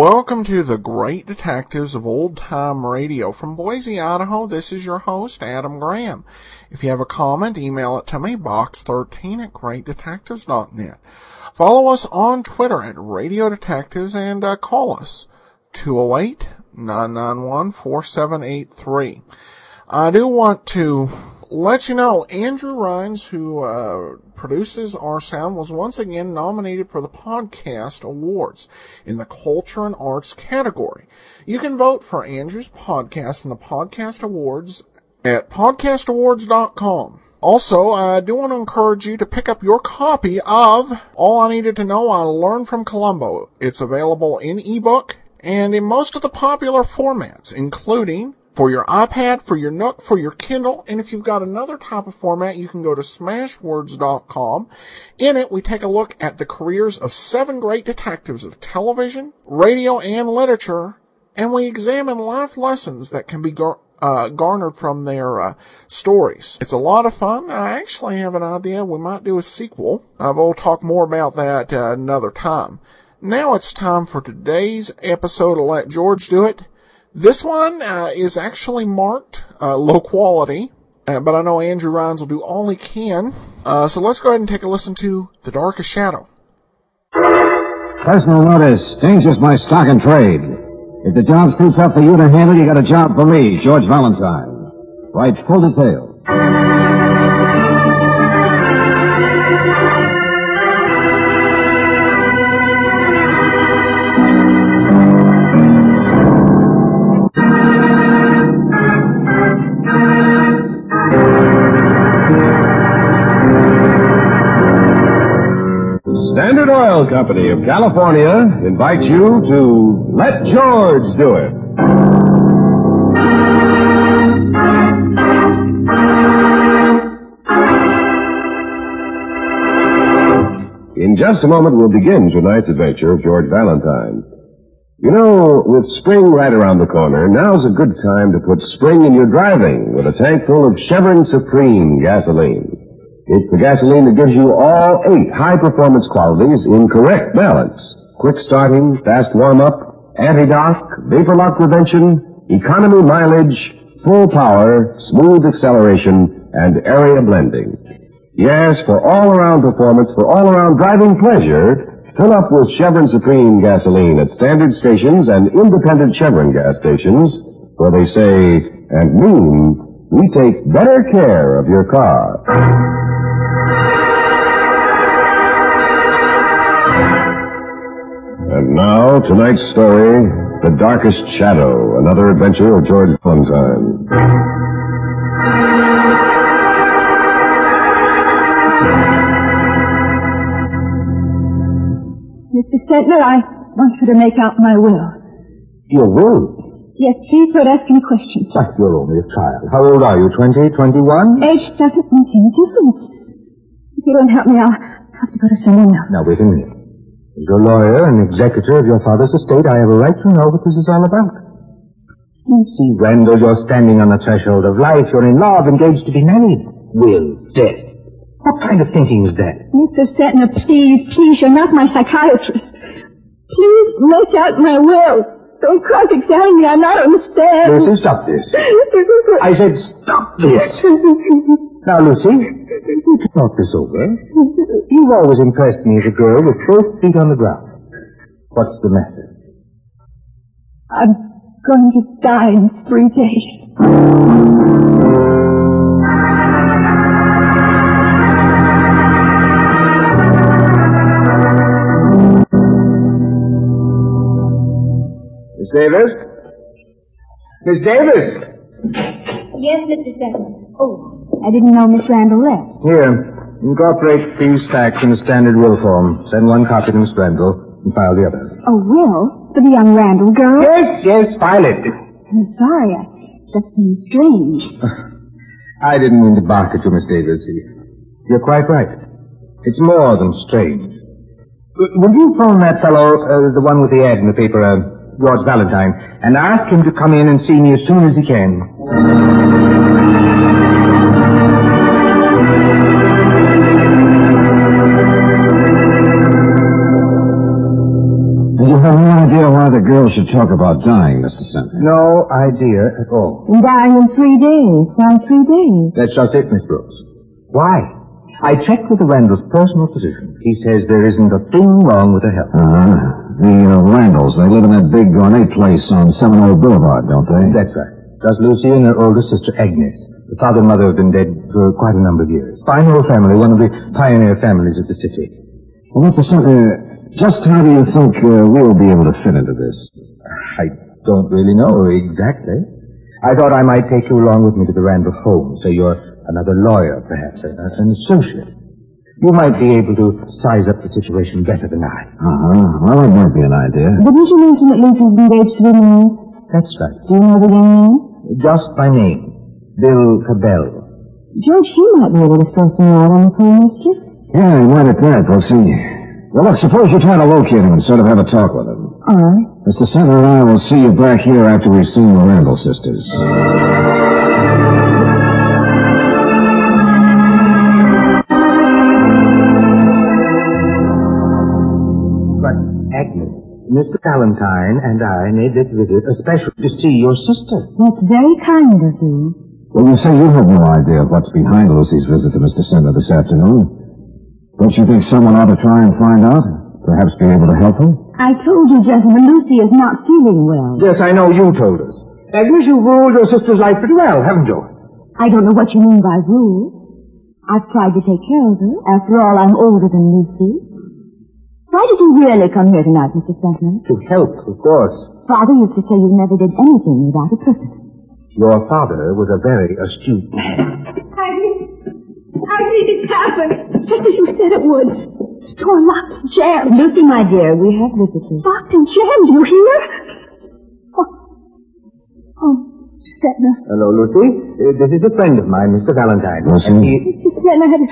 Welcome to the Great Detectives of Old Time Radio. From Boise, Idaho, this is your host, Adam Graham. If you have a comment, email it to me, box13 at greatdetectives.net. Follow us on Twitter at Radio Detectives and uh, call us 208-991-4783. I do want to let you know, Andrew Rhynes, who uh, produces our sound, was once again nominated for the Podcast Awards in the Culture and Arts category. You can vote for Andrew's podcast in the Podcast Awards at podcastawards.com. Also, I do want to encourage you to pick up your copy of All I Needed to Know I Learned from Columbo. It's available in ebook and in most of the popular formats, including for your iPad, for your Nook, for your Kindle, and if you've got another type of format, you can go to smashwords.com. In it, we take a look at the careers of seven great detectives of television, radio, and literature, and we examine life lessons that can be gar- uh, garnered from their uh, stories. It's a lot of fun. I actually have an idea we might do a sequel. Uh, we'll talk more about that uh, another time. Now it's time for today's episode of Let George Do It. This one uh, is actually marked uh, low quality, uh, but I know Andrew Rhynes will do all he can. Uh, so let's go ahead and take a listen to The Darkest Shadow. Personal notice. Danger's my stock and trade. If the job's too tough for you to handle, you got a job for me, George Valentine. Write full details. Oil Company of California invites you to Let George Do It. In just a moment, we'll begin tonight's adventure of George Valentine. You know, with spring right around the corner, now's a good time to put spring in your driving with a tank full of Chevron Supreme gasoline. It's the gasoline that gives you all eight high-performance qualities in correct balance. Quick starting, fast warm-up, anti-knock, vapor lock prevention, economy mileage, full power, smooth acceleration, and area blending. Yes, for all-around performance, for all-around driving pleasure, fill up with Chevron Supreme gasoline at standard stations and independent Chevron gas stations, where they say and mean, we take better care of your car. And now, tonight's story, The Darkest Shadow, another adventure of George Valentine. Mr. Sentner, I want you to make out my will. Your will? Yes, please don't ask any questions. But you're only a child. How old are you? Twenty? Twenty-one? Age doesn't make any difference. If you don't help me, I'll have to go to someone else. Now, wait a minute. As your lawyer and executor of your father's estate, I have a right to know what this is all about. You see, Randall, you're standing on the threshold of life. You're in love, engaged to be married. Will, death. What kind of thinking is that? Mr. Sentner, please, please, you're not my psychiatrist. Please make out my will. Don't cross-examine me. I'm not on the stand. Lucy, stop this. I said stop this. Now, Lucy, we can talk this over. You've always impressed me as a girl with both feet on the ground. What's the matter? I'm going to die in three days. Miss Davis? Miss Davis! Yes, Mr. Sentner. Oh, I didn't know Miss Randall left. Here, incorporate these facts in a standard will form. Send one copy to Miss Randall. and file the other. A will? For the young Randall girl? Yes, yes, file it. I'm sorry. I just seems strange. I didn't mean to bark at you, Miss Davis. You're quite right. It's more than strange. W- Will you phone that fellow, uh, the one with the ad in the paper, uh, George Valentine, and ask him to come in and see me as soon as he can? Girl should talk about dying, Mr. Sentner. No idea at all. And dying in three days. Why three days? That's just it, Miss Brooks. Why? I checked with the Randalls' personal physician. He says there isn't a thing wrong with her health. Uh-huh. The uh, Randalls, they live in that big ornate place on Seminole Boulevard, don't they? That's right. Does Lucy and her older sister Agnes. The father and mother have been dead for quite a number of years. Fine old family, one of the pioneer families of the city. Well, Mr. Sentner, just how do you think uh, we'll be able to fit into this? I don't really know exactly. I thought I might take you along with me to the Randall home, so you're another lawyer, perhaps, a- a- an associate. You might be able to size up the situation better than I. Uh-huh. Well, that might be an idea. Didn't you mention that Lucy's engaged to be married? That's right. Do you know the young man? Just by name. Bill Cabell. George, he might be able to throw some light on this whole mystery. Yeah, he might at that, Brooksy. Well, look, suppose you try to locate him and sort of have a talk with him. All right. Mr. Sentner and I will see you back here after we've seen the Randall sisters. But, Agnes, Mr. Valentine and I made this visit especially to see your sister. That's very kind of you. Well, you say you have no idea of what's behind Lucy's visit to Mr. Sentner this afternoon. Don't you think someone ought to try and find out? Perhaps be able to help her? I told you, gentlemen, Lucy is not feeling well. Yes, I know you told us. Agnes, you've ruled your sister's life pretty well, haven't you? I don't know what you mean by rule. I've tried to take care of her. After all, I'm older than Lucy. Why did you really come here tonight, Mr. Sentner? To help, of course. Father used to say you never did anything without a purpose. Your father was a very astute man. Agnes, Agnes, it's happened. Just as you said it would. The door locked and jammed. Lucy, my dear, we have visitors. Locked and jammed, you hear? Oh, oh Mr. Sentner. Hello, Lucy. Uh, this is a friend of mine, Mr. Valentine. Lucy? And Mr. Sentner, have,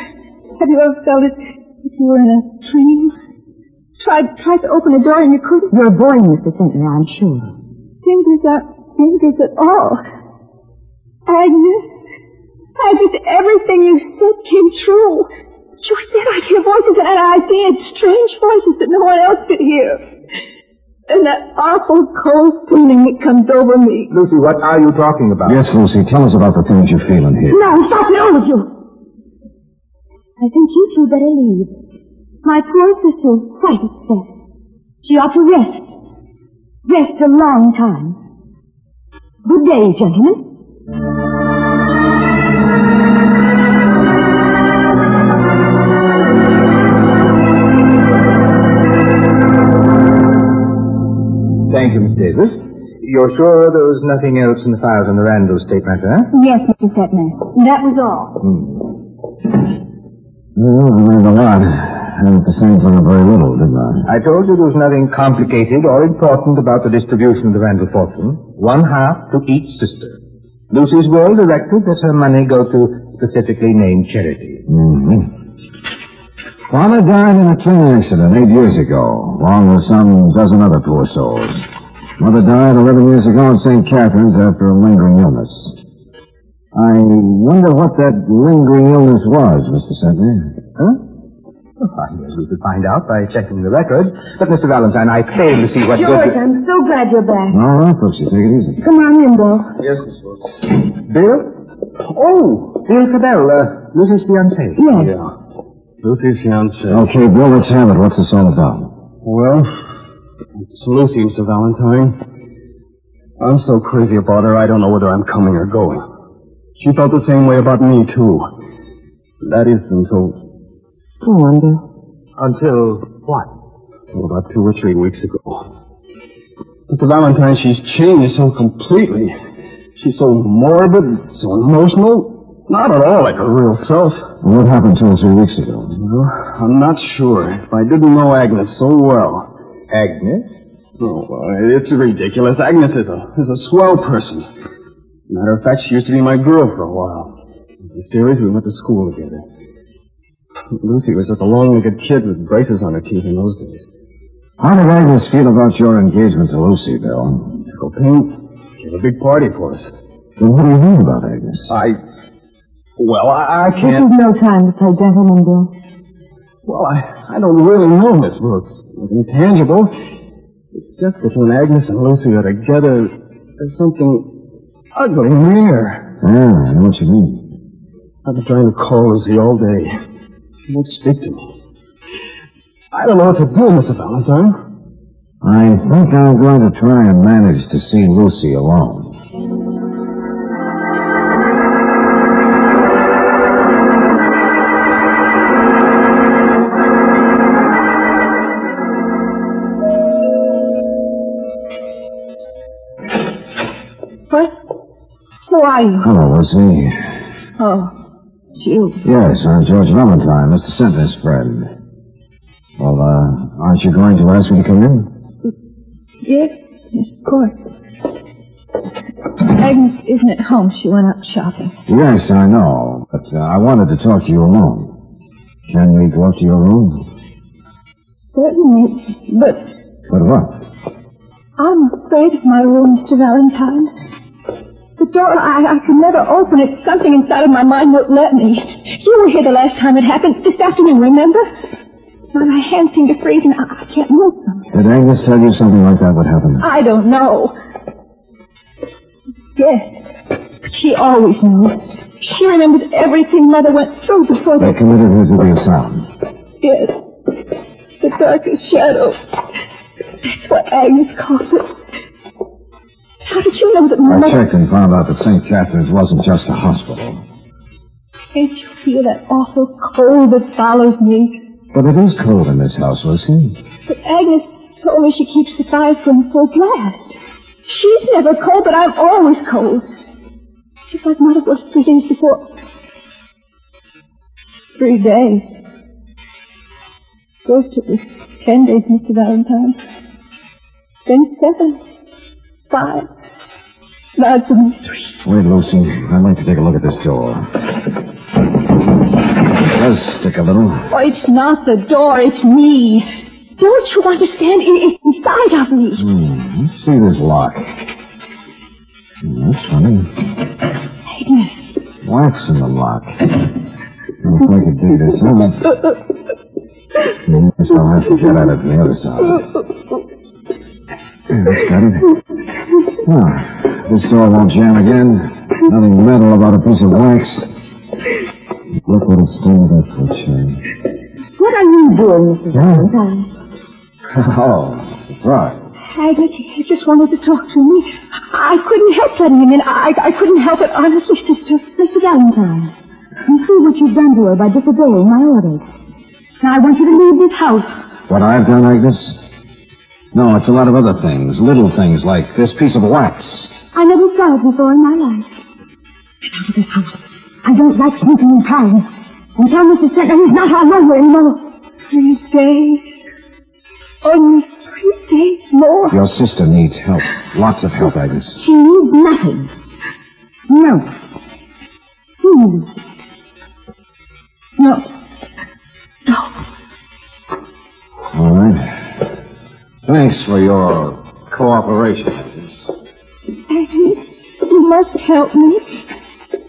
have you ever felt as if you were in a dream? Tried, tried to open a door and you couldn't? You're boring, Mr. Sentner, I'm sure. Fingers aren't fingers at all. Agnes, Agnes, everything you said came true. You said I'd hear voices and I did, strange voices that no one else could hear. And that awful cold feeling that comes over me. Lucy, what are you talking about? Yes, Lucy, tell us about the things you're feeling here. No, stop it, all of you. I think you two better leave. My poor sister is quite upset. She ought to rest. Rest a long time. Good day, gentlemen. Davis. You're sure there was nothing else in the files on the Randall state matter, huh? Yes, Mr. Sentner. That was all. Well, I learned a lot. And at the same time, very little, didn't I? I told you there was nothing complicated or important about the distribution of the Randall fortune. One half to each sister. Lucy's will directed that her money go to specifically named charities. Mm-hmm. Father died in a train accident eight years ago, along with some dozen other poor souls. Mother died 11 years ago in St. Catherine's after a lingering illness. I wonder what that lingering illness was, Mr. Sentner. Huh? Well, I guess we could find out by checking the records. But, Mr. Valentine, I fail to see what George, good... I'm so glad you're back. All right, folks, you take it easy. Come on in, Bill. Yes, Miss Brooks. Bill? Oh, Bill Cabell, uh, Lucy's fiancé. Yes. Lucy's fiance. Okay, Bill, let's have it. What's this all about? Well, it's Lucy, Mr. Valentine. I'm so crazy about her, I don't know whether I'm coming or going. She felt the same way about me, too. That is until, on, Bill. Until what? well, about two or three weeks ago. Mr. Valentine, she's changed so completely. She's so morbid, so emotional. Not at all like her real self. What happened two or three weeks ago? Well, I'm not sure. If I didn't know Agnes so well, Agnes? Oh, well, it's ridiculous. Agnes is a, is a swell person. Matter of fact, she used to be my girl for a while. In the series, we went to school together. Lucy was just a long-legged kid with braces on her teeth in those days. How did Agnes feel about your engagement to Lucy, Bill? Copain gave a big party for us. Then what do you mean about Agnes? I... Well, I, I This can't... This is no time to play gentleman, Bill. Well, I, I don't really know, Miss Brooks. Nothing tangible. It's just that when Agnes and Lucy are together, there's something ugly in the air. Yeah, I know what you mean. I've been trying to call Lucy all day. She won't speak to me. I don't know what to do, Mr. Valentine. I think I'm going to try and manage to see Lucy alone. You? Hello, Lucy. Oh, it's you. Yes, I'm George Valentine, Mr. Sentner's friend. Well, uh, aren't you going to ask me to come in? Yes, yes, of course. Agnes isn't at home. She went out shopping. Yes, I know, but uh, I wanted to talk to you alone. Can we go up to your room? Certainly, but But what? I'm afraid of my room, Mr. Valentine. The door, I, I can never open it. Something inside of my mind won't let me. You were here the last time it happened, this afternoon, remember? My, my hands seem to freeze and I, I can't move them. Did Agnes tell you something like that would happen? I don't know. Yes, but she always knows. She remembers everything Mother went through before They the... committed her to the asylum. Yes, the darkest shadow. That's what Agnes called it. How did you know that my I mother... checked and found out that St. Catherine's wasn't just a hospital. Can't you feel that awful cold that follows me? But it is cold in this house, Lucy. But Agnes told me she keeps the fires going full blast. She's never cold, but I'm always cold. Just like Mother was three days before. Three days. First it was ten days, Mr. Valentine. Then seven. Five. Only three. Wait, Lucy. I'd like to take a look at this door. It does stick a little. Oh, it's not the door, it's me. Don't you understand? It- It's inside of me. Hmm, let's see this lock. Hmm, that's funny. Agnes. Wax in the lock. If I could dig this out. Yes, I'll have to get at it from the other side. Yeah, that's got it. Ah, this door won't jam again. Nothing metal about a piece of wax. Look what it's done to that foot. What are you doing, Mr. Valentine? Oh, surprise. Agnes, he just wanted to talk to me. I couldn't help letting him in. I, I couldn't help it, honestly, sister. Mr. Valentine, you see what you've done to her by disobeying my orders. Now I want you to leave this house. What I've done, Agnes? No, it's a lot of other things. Little things like this piece of wax. I never saw it before in my life. Get out of this house. I don't like sneaking and prying. And tell Mr. Sentner he's not our lawyer anymore. Three days. Only three days more. Your sister needs help. Lots of help, Agnes. She needs nothing. No. Hmm. No. No. All right. Thanks for your cooperation, Agnes. Agnes, you must help me.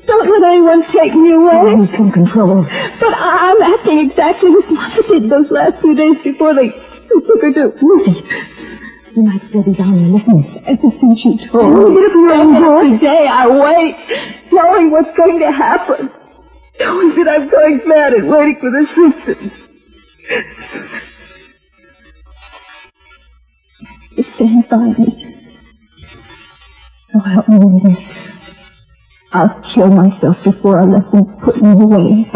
Don't let anyone take me away. Oh, Who's in control? But I- I'm acting exactly as Mother did those last few days before they, they took her to... Lucy. You might steady down and listen. Ever since you told Oh, me. get up in your own Every voice. day I wait, knowing what's going to happen. Knowing that I'm going mad and waiting for the symptoms. You stand by me. So help me with this. I'll kill myself before I let them put me away.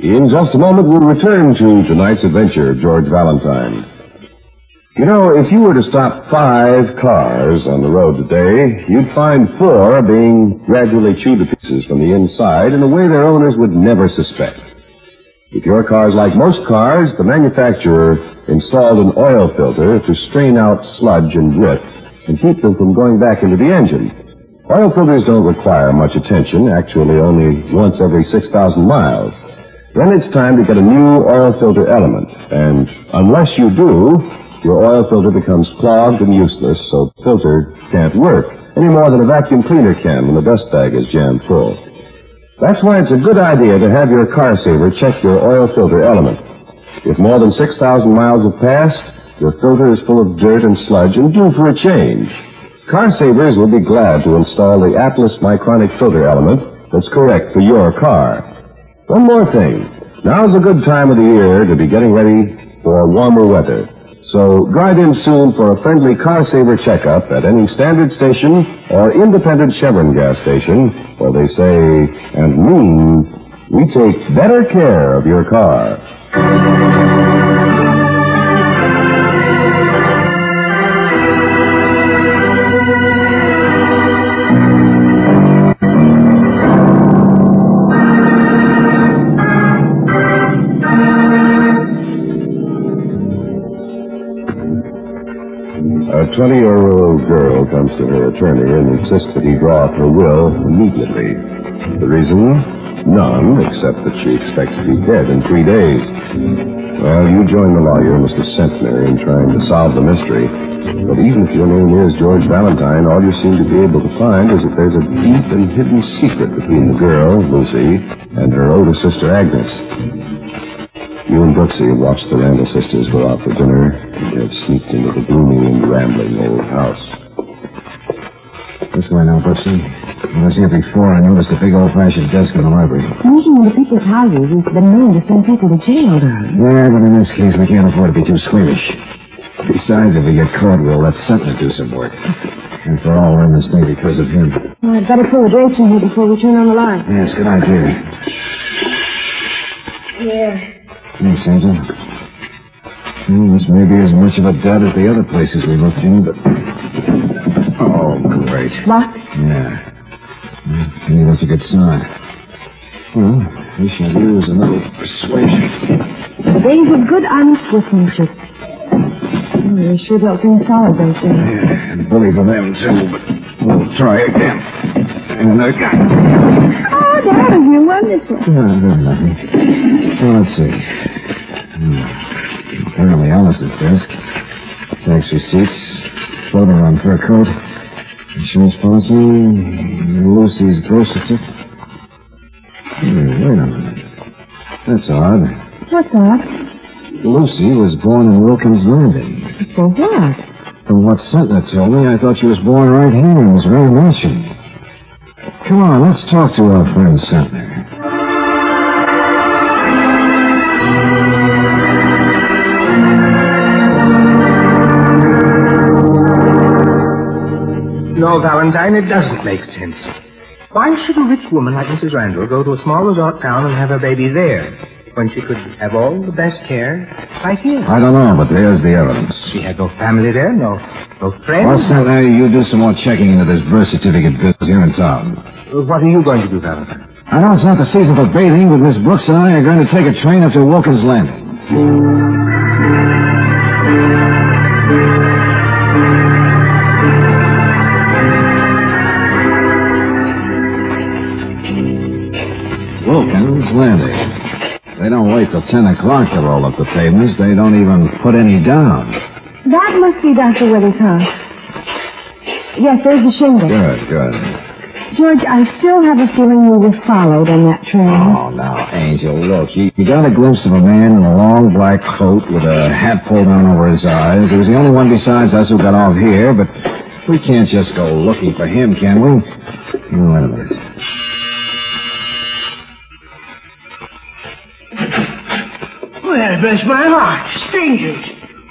In just a moment, we'll return to tonight's adventure George Valentine. You know, if you were to stop five cars on the road today, you'd find four being gradually chewed to pieces from the inside in a way their owners would never suspect. If your car's like most cars, the manufacturer installed an oil filter to strain out sludge and grit and keep them from going back into the engine. Oil filters don't require much attention, actually only once every 6,000 miles. Then it's time to get a new oil filter element, and unless you do, your oil filter becomes clogged and useless, so filter can't work any more than a vacuum cleaner can when the dust bag is jammed full. That's why it's a good idea to have your car saver check your oil filter element. If more than 6,000 miles have passed, your filter is full of dirt and sludge and due for a change. Car savers will be glad to install the Atlas Micronic filter element that's correct for your car. One more thing. Now's a good time of the year to be getting ready for warmer weather. So drive in soon for a friendly car saver checkup at any standard station or independent Chevron gas station where they say and mean we take better care of your car. 20-year-old girl comes to her attorney and insists that he draw up her will immediately. The reason? None, except that she expects to be dead in three days. Well, you join the lawyer, Mr. Sentner, in trying to solve the mystery. But even if your name is George Valentine, all you seem to be able to find is that there's a deep and hidden secret between the girl, Lucy, and her older sister, Agnes. You and Brooksy have watched the Randall sisters go out for dinner and have sneaked into the gloomy and rambling old house. This way now, Brooksy. When I was here before, I noticed a big old-fashioned desk in the library. Sneaking into people's houses has been known to send people to jail, darling. Yeah, but in this case, we can't afford to be too squeamish. Besides, if we get caught, we'll let Sentner do some work. And for all, we're in this thing because of him. Well, I'd better pull the drapes in here before we turn on the light. Yes, good idea. Yeah. Thanks, Angel. Well, this may be as much of a dud as the other places we looked in, but... Oh, great. Locked? Yeah. Maybe that's a good sign. Well, we shall use a little persuasion. The days of good, honest workmanship. Oh, they sure don't those days. Yeah, and bully for them, too, but we'll try again. And again. Oh, darling, you're wonderful. No, no, nothing. Well, let's see. Hmm. Apparently Alice's desk. Tax receipts. Photo on fur coat. Insurance policy. Lucy's birth certificate. Hmm, wait a minute. That's odd. What's odd? Lucy was born in Wilkins Landing. So what? From what Sentner told me, I thought she was born right here in this very mansion. Come on, let's talk to our friend Sentner. No, Valentine, it doesn't make sense. Why should a rich woman like Mrs. Randall go to a small resort town and have her baby there when she could have all the best care right here? I don't know, but there's the evidence. She had no family there, no, no friends. Well. Sentner, you do some more checking into this birth certificate business here in town. Uh, What are you going to do, Valentine? I know it's not the season for bathing, but Miss Brooks and I are going to take a train up to Wilkins Landing. Wilkins Landing. They don't wait till 10 o'clock to roll up the pavements. They don't even put any down. That must be Dr. Withers' house. Yes, there's the shingle. Good, good. George, I still have a feeling we were followed on that train. Oh, now, Angel, look, you, you got a glimpse of a man in a long black coat with a hat pulled down over his eyes. He was the only one besides us who got off here, but we can't just go looking for him, can we? Oh, wait a minute. Well, bless my heart. Strangers.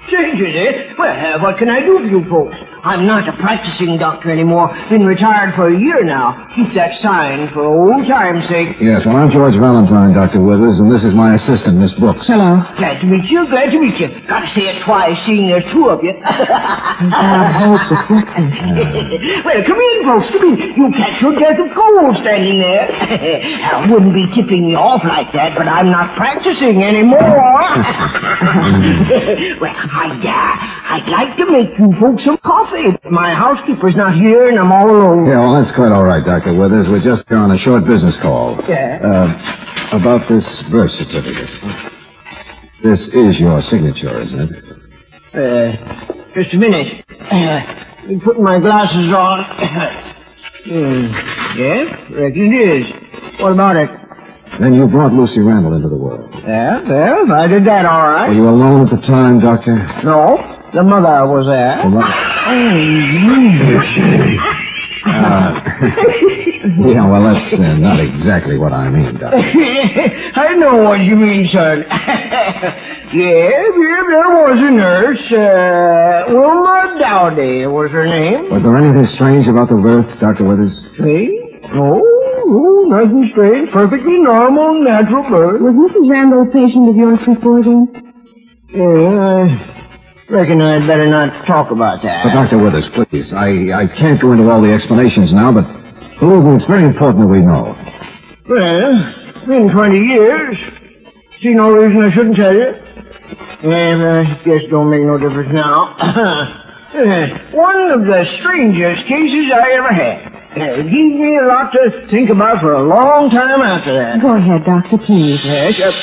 Strangers, eh? Well, uh, what can I do for you folks? I'm not a practicing doctor anymore. Been retired for a year now. Keep that sign for old time's sake. Yes, well, I'm George Valentine, Dr. Withers, and this is my assistant, Miss Brooks. Hello. Glad to meet you. Glad to meet you. Gotta say it twice, seeing there's two of you. well, come in, folks. Come in. You'll catch your death of cold standing there. I wouldn't be tipping you off like that, but I'm not practicing anymore. well, I'd, uh, I'd like to make you folks some coffee. My housekeeper's not here, and I'm all alone. Yeah, well, that's quite all right, Dr. Withers. We're just on a short business call. Yeah. Uh, about this birth certificate. This is your signature, isn't it? Uh, just a minute. Uh, I'm putting my glasses on. Hmm, yeah, reckon it is. What about it? Then you brought Lucy Randall into the world. Yeah, well, I did that all right. Were you alone at the time, Doctor? No, the mother was there. The mo- Yeah, well, that's uh, not exactly what I mean, Doctor. I know what you mean, son. yeah, yeah, there was a nurse. Uh, Wilma Dowdy was her name. Was there anything strange about the birth, Dr. Withers? See? No, no, nothing strange. Perfectly normal, natural birth. Was Mrs. Randall a patient of yours before then? Yeah, I reckon I'd better not talk about that. But. Dr. Withers, please, I, I can't go into all the explanations now, but believe me, it's very important that we know. Well, been 20 years. See no reason I shouldn't tell you. And I guess it don't make no difference now. Uh, One of the strangest cases I ever had. Uh, Gave me a lot to think about for a long time after that. Go ahead, Doctor, please. Yes, up.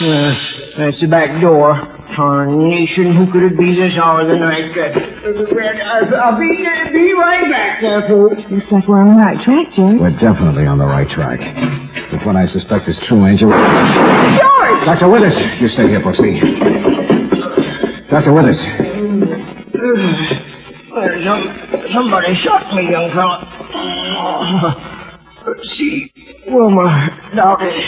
Uh, that's the back door. Tarnation, who could it be this hour of the night? Uh, uh, I'll be, uh, be right back there, folks. Looks like we're on the right track, Jerry. We're definitely on the right track. If what I suspect is true, Angel... George! Dr. Withers! You stay here, Brooksy. Dr. Withers. Some, somebody shot me, young fella. Oh, see, Wilma Dowdy.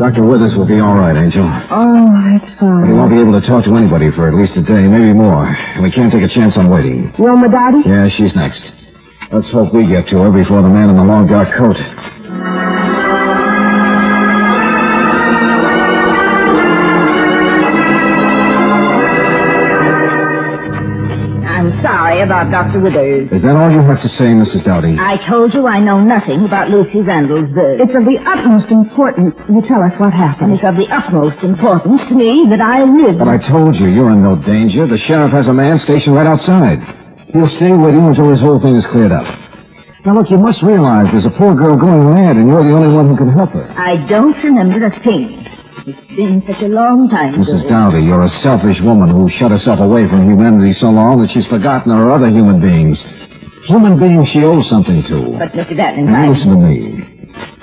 Dr. Withers will be all right, Angel. Oh, that's He fine. won't be able to talk to anybody for at least a day, maybe more. And we can't take a chance on waiting. Wilma Dowdy? Yeah, she's next. Let's hope we get to her before the man in the long dark coat. I'm sorry about Dr. Withers. Is that all you have to say, Mrs. Dowdy? I told you I know nothing about Lucy Randall's birth. It's of the utmost importance you tell us what happened. It's of the utmost importance to me that I live. But I told you, you're in no danger. The sheriff has a man stationed right outside. He'll stay with you until this whole thing is cleared up. Now, look, you must realize there's a poor girl going mad, and you're the only one who can help her. I don't remember a thing. It's been such a long time. Mrs. Dowdy, you're a selfish woman who shut herself away from humanity so long that she's forgotten there are other human beings. Human beings she owes something to. But, Mr. Now Valentine, listen to me.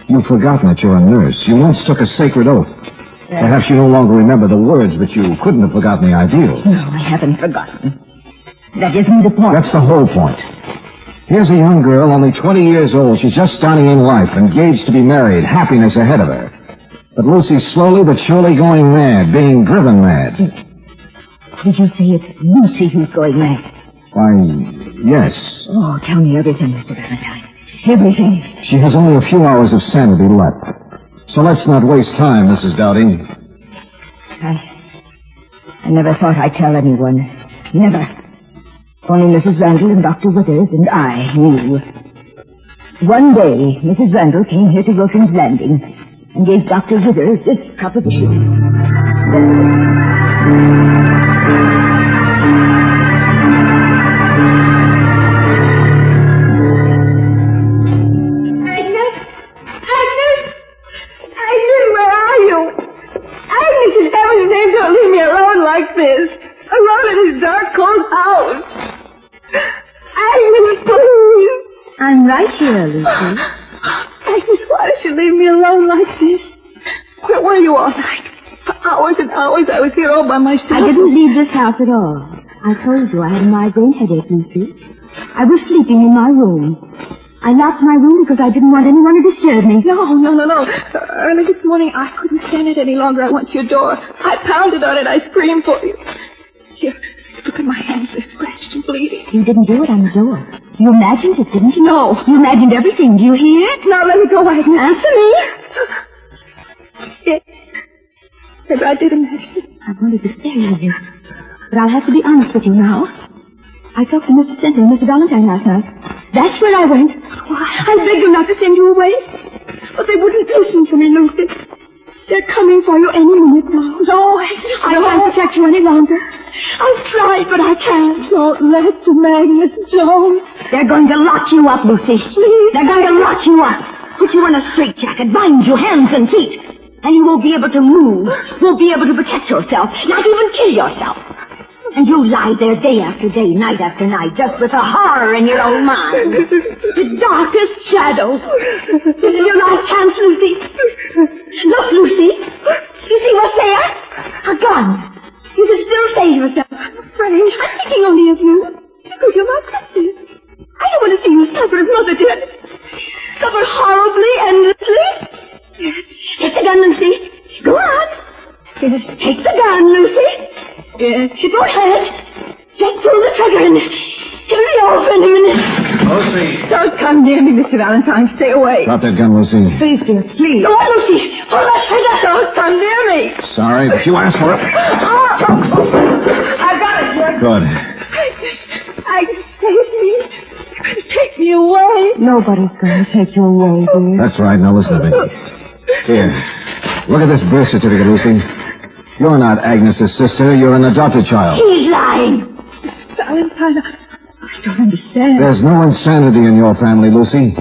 You've forgotten that you're a nurse. You once took a sacred oath. Perhaps you no longer remember the words, but you couldn't have forgotten the ideals. no, I haven't forgotten. That isn't the point. That's the whole point. Here's a young girl, only 20 years old. She's just starting in life, engaged to be married, happiness ahead of her. But Lucy's slowly but surely going mad, being driven mad. Did you say it's Lucy who's going mad? Why, yes. Oh, tell me everything, Mr. Valentine. Everything. She has only a few hours of sanity left. So let's not waste time, Mrs. Dowdy. I... I never thought I'd tell anyone. Never. Only Mrs. Randall and Dr. Withers and I knew. One day, Mrs. Randall came here to Wilkins Landing and gave Dr. Withers this proposition. Agnes? Agnes? Agnes, where are you? Agnes, heaven's name, don't leave me alone like this. Alone in this dark, cold house. Agnes, please. I'm right here, Lucy. Agnes, why did you leave me alone like this? Where were you all night? For hours and hours I was here all by myself. I didn't leave this house at all. I told you I had a migraine headache, Lucy. I was sleeping in my room. I locked my room because I didn't want anyone to disturb me. No, no, no, no. Early this morning, I couldn't stand it any longer. I went to your door. I pounded on it. I screamed for you. Here, look at my hands. They're scratched and bleeding. You didn't do it on the door. You imagined it, didn't you? No. You imagined everything. Do you hear? Now let me go, Agnes. Answer me. Yes. Maybe I did imagine it. I wanted to spare you. But I'll have to be honest with you now. I talked to Mr. Sentner and Mr. Valentine last night. That's where I went. Why, I begged them not to send you away. But they wouldn't listen to me, Lucy. They're coming for you any minute now. No, I can't protect you any longer. I've tried, but I can't. Don't let them, Agnes. Don't. They're going to lock you up, Lucy. Please. They're going to lock you up. Put you in a straitjacket, bind you hands and feet. And you won't be able to move. Won't be able to protect yourself. Not even kill yourself. And you lie there day after day, night after night, just with a horror in your own mind. The darkest shadow. This is your last chance, Lucy. Look, Lucy. You see what's there? A gun. You can still save yourself. I'm. I'm thinking only of you. Because you're my princess. I don't want to see you suffer as mother did. Suffer horribly, endlessly. Yes. Take the gun, Lucy. Go on. Yes. Take the gun, Lucy. Yes. Go ahead. Just pull the trigger and give me off in a minute. Lucy. Don't come near me, Mr. Valentine. Stay away. Drop that gun, Lucy. Please, dear, please. Go on, Lucy. Pull that trigger. Don't come near me. Sorry, but you asked for it. I got it, dear. Good. I save me. You're going to take me away. Nobody's going to take you away, dear. That's right. Now listen to me. Here. Look at this birth certificate, Lucy. You're not Agnes's sister. You're an adopted child. He's lying. Valentine, I I don't understand. There's no insanity in your family, Lucy.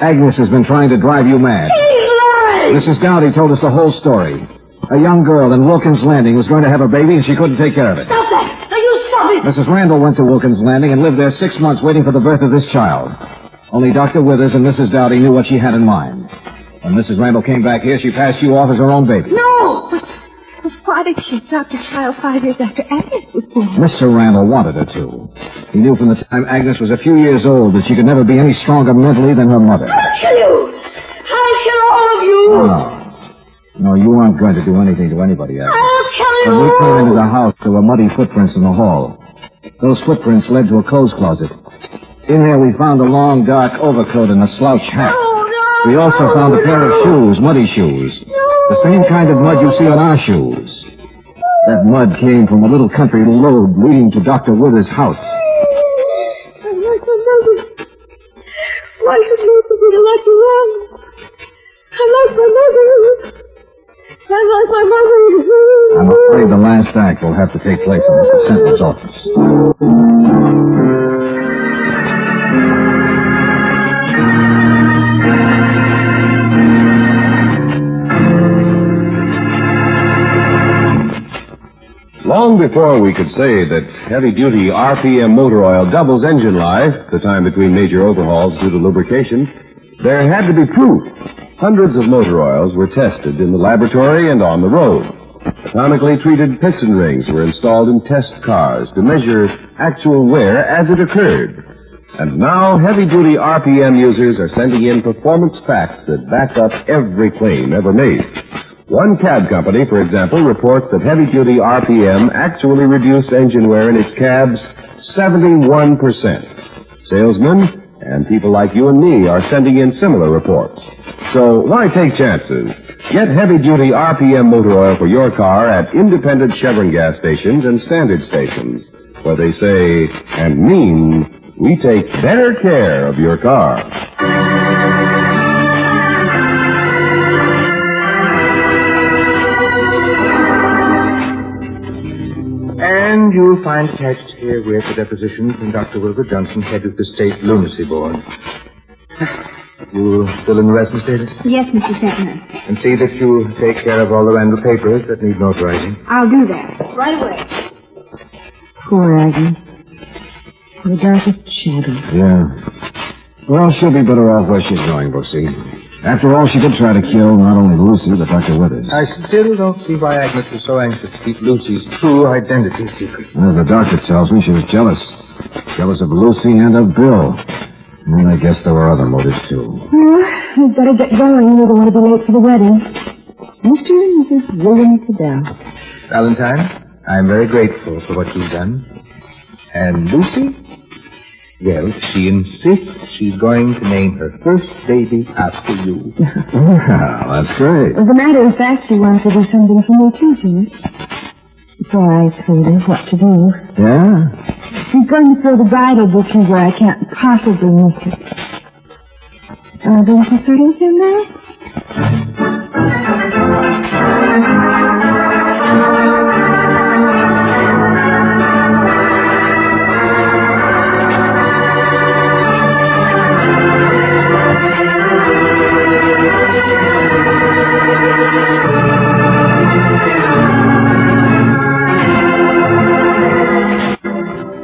Agnes has been trying to drive you mad. He's lying. Mrs. Dowdy told us the whole story. A young girl in Wilkins Landing was going to have a baby and she couldn't take care of it. Stop that. Now you stop it. Mrs. Randall went to Wilkins Landing and lived there six months waiting for the birth of this child. Only Dr. Withers and Mrs. Dowdy knew what she had in mind. When Mrs. Randall came back here, she passed you off as her own baby. No! Why did she adopt a child five years after Agnes was born? Mr. Randall wanted her to. He knew from the time Agnes was a few years old that she could never be any stronger mentally than her mother. I'll kill you. I'll kill all of you. No. No, you aren't going to do anything to anybody, Agnes. I'll kill When we came into the house, there were muddy footprints in the hall. Those footprints led to a clothes closet. In there, we found a long, dark overcoat and a slouch hat. Oh, no. We also found a pair of shoes, muddy shoes. The same kind of mud you see on our shoes. That mud came from a little country road leading to Dr. Withers' house. I like my mother. Why should Luther be like you wrong? I like my mother. I like my mother. I'm afraid the last act will have to take place in Mr. Sentner's office. Long before we could say that heavy-duty RPM motor oil doubles engine life, the time between major overhauls due to lubrication, there had to be proof. Hundreds of motor oils were tested in the laboratory and on the road. Atomically treated piston rings were installed in test cars to measure actual wear as it occurred. And now heavy-duty RPM users are sending in performance facts that back up every claim ever made. One cab company, for example, reports that heavy-duty RPM actually reduced engine wear in its cabs 71%. Salesmen and people like you and me are sending in similar reports. So why take chances? Get heavy-duty RPM motor oil for your car at independent Chevron gas stations and standard stations, where they say and mean we take better care of your car. And you'll find attached here herewith the deposition from Dr. Wilbur Johnson, head of the State Lunacy Board. You'll fill in the rest, Miss Davis? Yes, Mr. Sentner. And see that you take care of all the Randall papers that need notarizing. I'll do that. Right away. Poor Agnes. The darkest shadow. Yeah. Well, she'll be better off where she's going, Brooksy. After all, she did try to kill not only Lucy, but Dr. Withers. I still don't see why Agnes was so anxious to keep Lucy's true identity secret. As the doctor tells me, she was jealous. Jealous of Lucy and of Bill. And I guess there were other motives, too. Well, we'd better get going. We don't want to be late for the wedding. Mr. and Mrs. William Cadell. Valentine, I'm very grateful for what you've done. And Lucy? Well, she insists she's going to name her first baby after you. Well, that's great. As a matter of fact, she wants to do something for me, too, George. Before I told her what to do. Yeah? She's going to throw the bridal bouquet where I can't possibly miss it. I going to start with him now?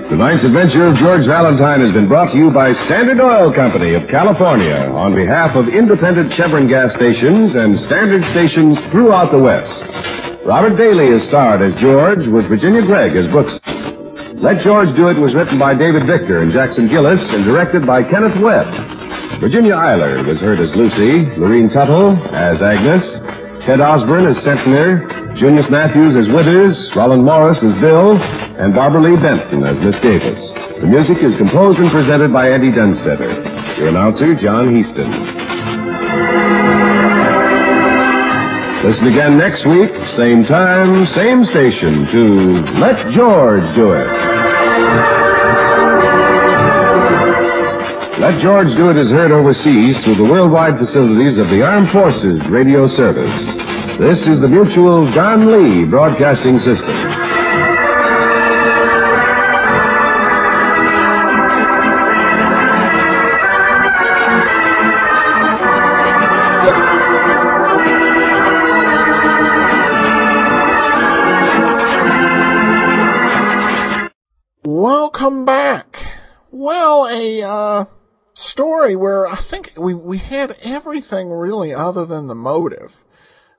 Tonight's adventure of George Valentine has been brought to you by Standard Oil Company of California on behalf of independent Chevron gas stations and standard stations throughout the West. Robert Bailey is starred as George with Virginia Gregg as Brooks. Let George Do It was written by David Victor and Jackson Gillis and directed by Kenneth Webb. Virginia Eiler was heard as Lucy, Lorene Tuttle as Agnes, Ted Osborne as Sentner, Junius Matthews as Withers, Roland Morris as Bill, and Barbara Lee Benton as Miss Davis. The music is composed and presented by Eddie Dunstedter. Your announcer, John Heaston. Listen again next week, same time, same station, to Let George Do It. Let George Do It is heard overseas through the worldwide facilities of the Armed Forces Radio Service. This is the Mutual Don Lee Broadcasting System. Story where I think we we had everything really other than the motive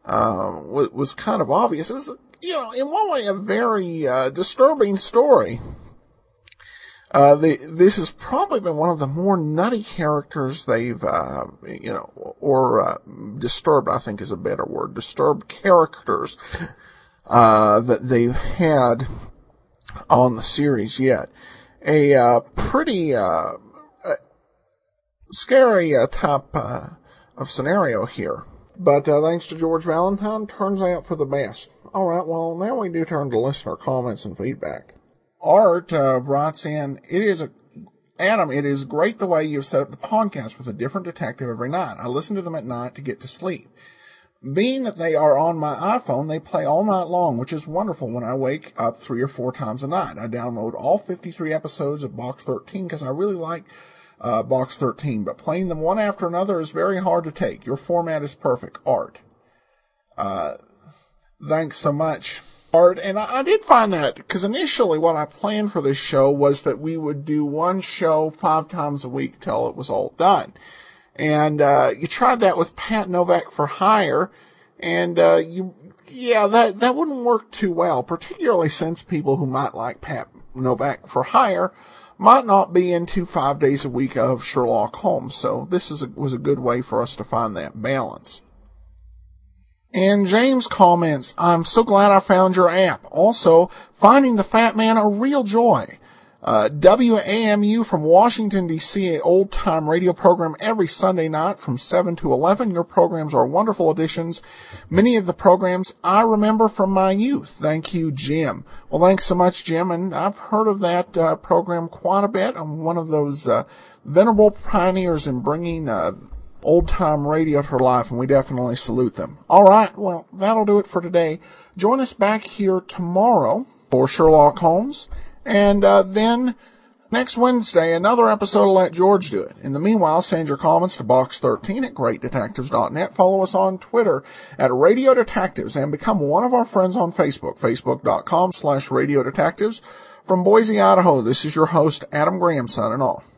um, was, was kind of obvious. It was, you know, in one way, a very uh, disturbing story. Uh, the, this has probably been one of the more nutty characters they've, uh, you know, or uh, disturbed, I think is a better word, disturbed characters uh, that they've had on the series yet. A uh, pretty uh, scary uh, type uh, of scenario here. But uh, thanks to George Valentine, turns out for the best. All right, well, now we do turn to listener comments and feedback. Art uh, writes in, it is a Adam, it is great the way you've set up the podcast with a different detective every night. I listen to them at night to get to sleep. Being that they are on my iPhone, they play all night long, which is wonderful when I wake up three or four times a night. I download all 53 episodes of Box 13 because I really like uh, Box 13, but playing them one after another is very hard to take. Your format is perfect. Art. Uh, thanks so much. Art, and I, I did find that because initially what I planned for this show was that we would do one show five times a week till it was all done. And, uh, you tried that with Pat Novak for hire and, uh, you, yeah, that, that wouldn't work too well, particularly since people who might like Pat Novak for hire might not be into five days a week of Sherlock Holmes. So this is a, was a good way for us to find that balance. And James comments, I'm so glad I found your app. Also, finding the fat man a real joy. Uh, WAMU from Washington DC, a old time radio program every Sunday night from 7 to 11. Your programs are wonderful additions. Many of the programs I remember from my youth. Thank you, Jim. Well, thanks so much, Jim. And I've heard of that uh, program quite a bit. I'm one of those uh, venerable pioneers in bringing uh, old time radio to life, and we definitely salute them. All right, well, that'll do it for today. Join us back here tomorrow for Sherlock Holmes. And uh, then next Wednesday, another episode of Let George Do It. In the meanwhile, send your comments to box13 at greatdetectives.net. Follow us on Twitter at Radio Detectives and become one of our friends on Facebook, facebook.com slash Radio Detectives. From Boise, Idaho, this is your host, Adam Graham, signing off.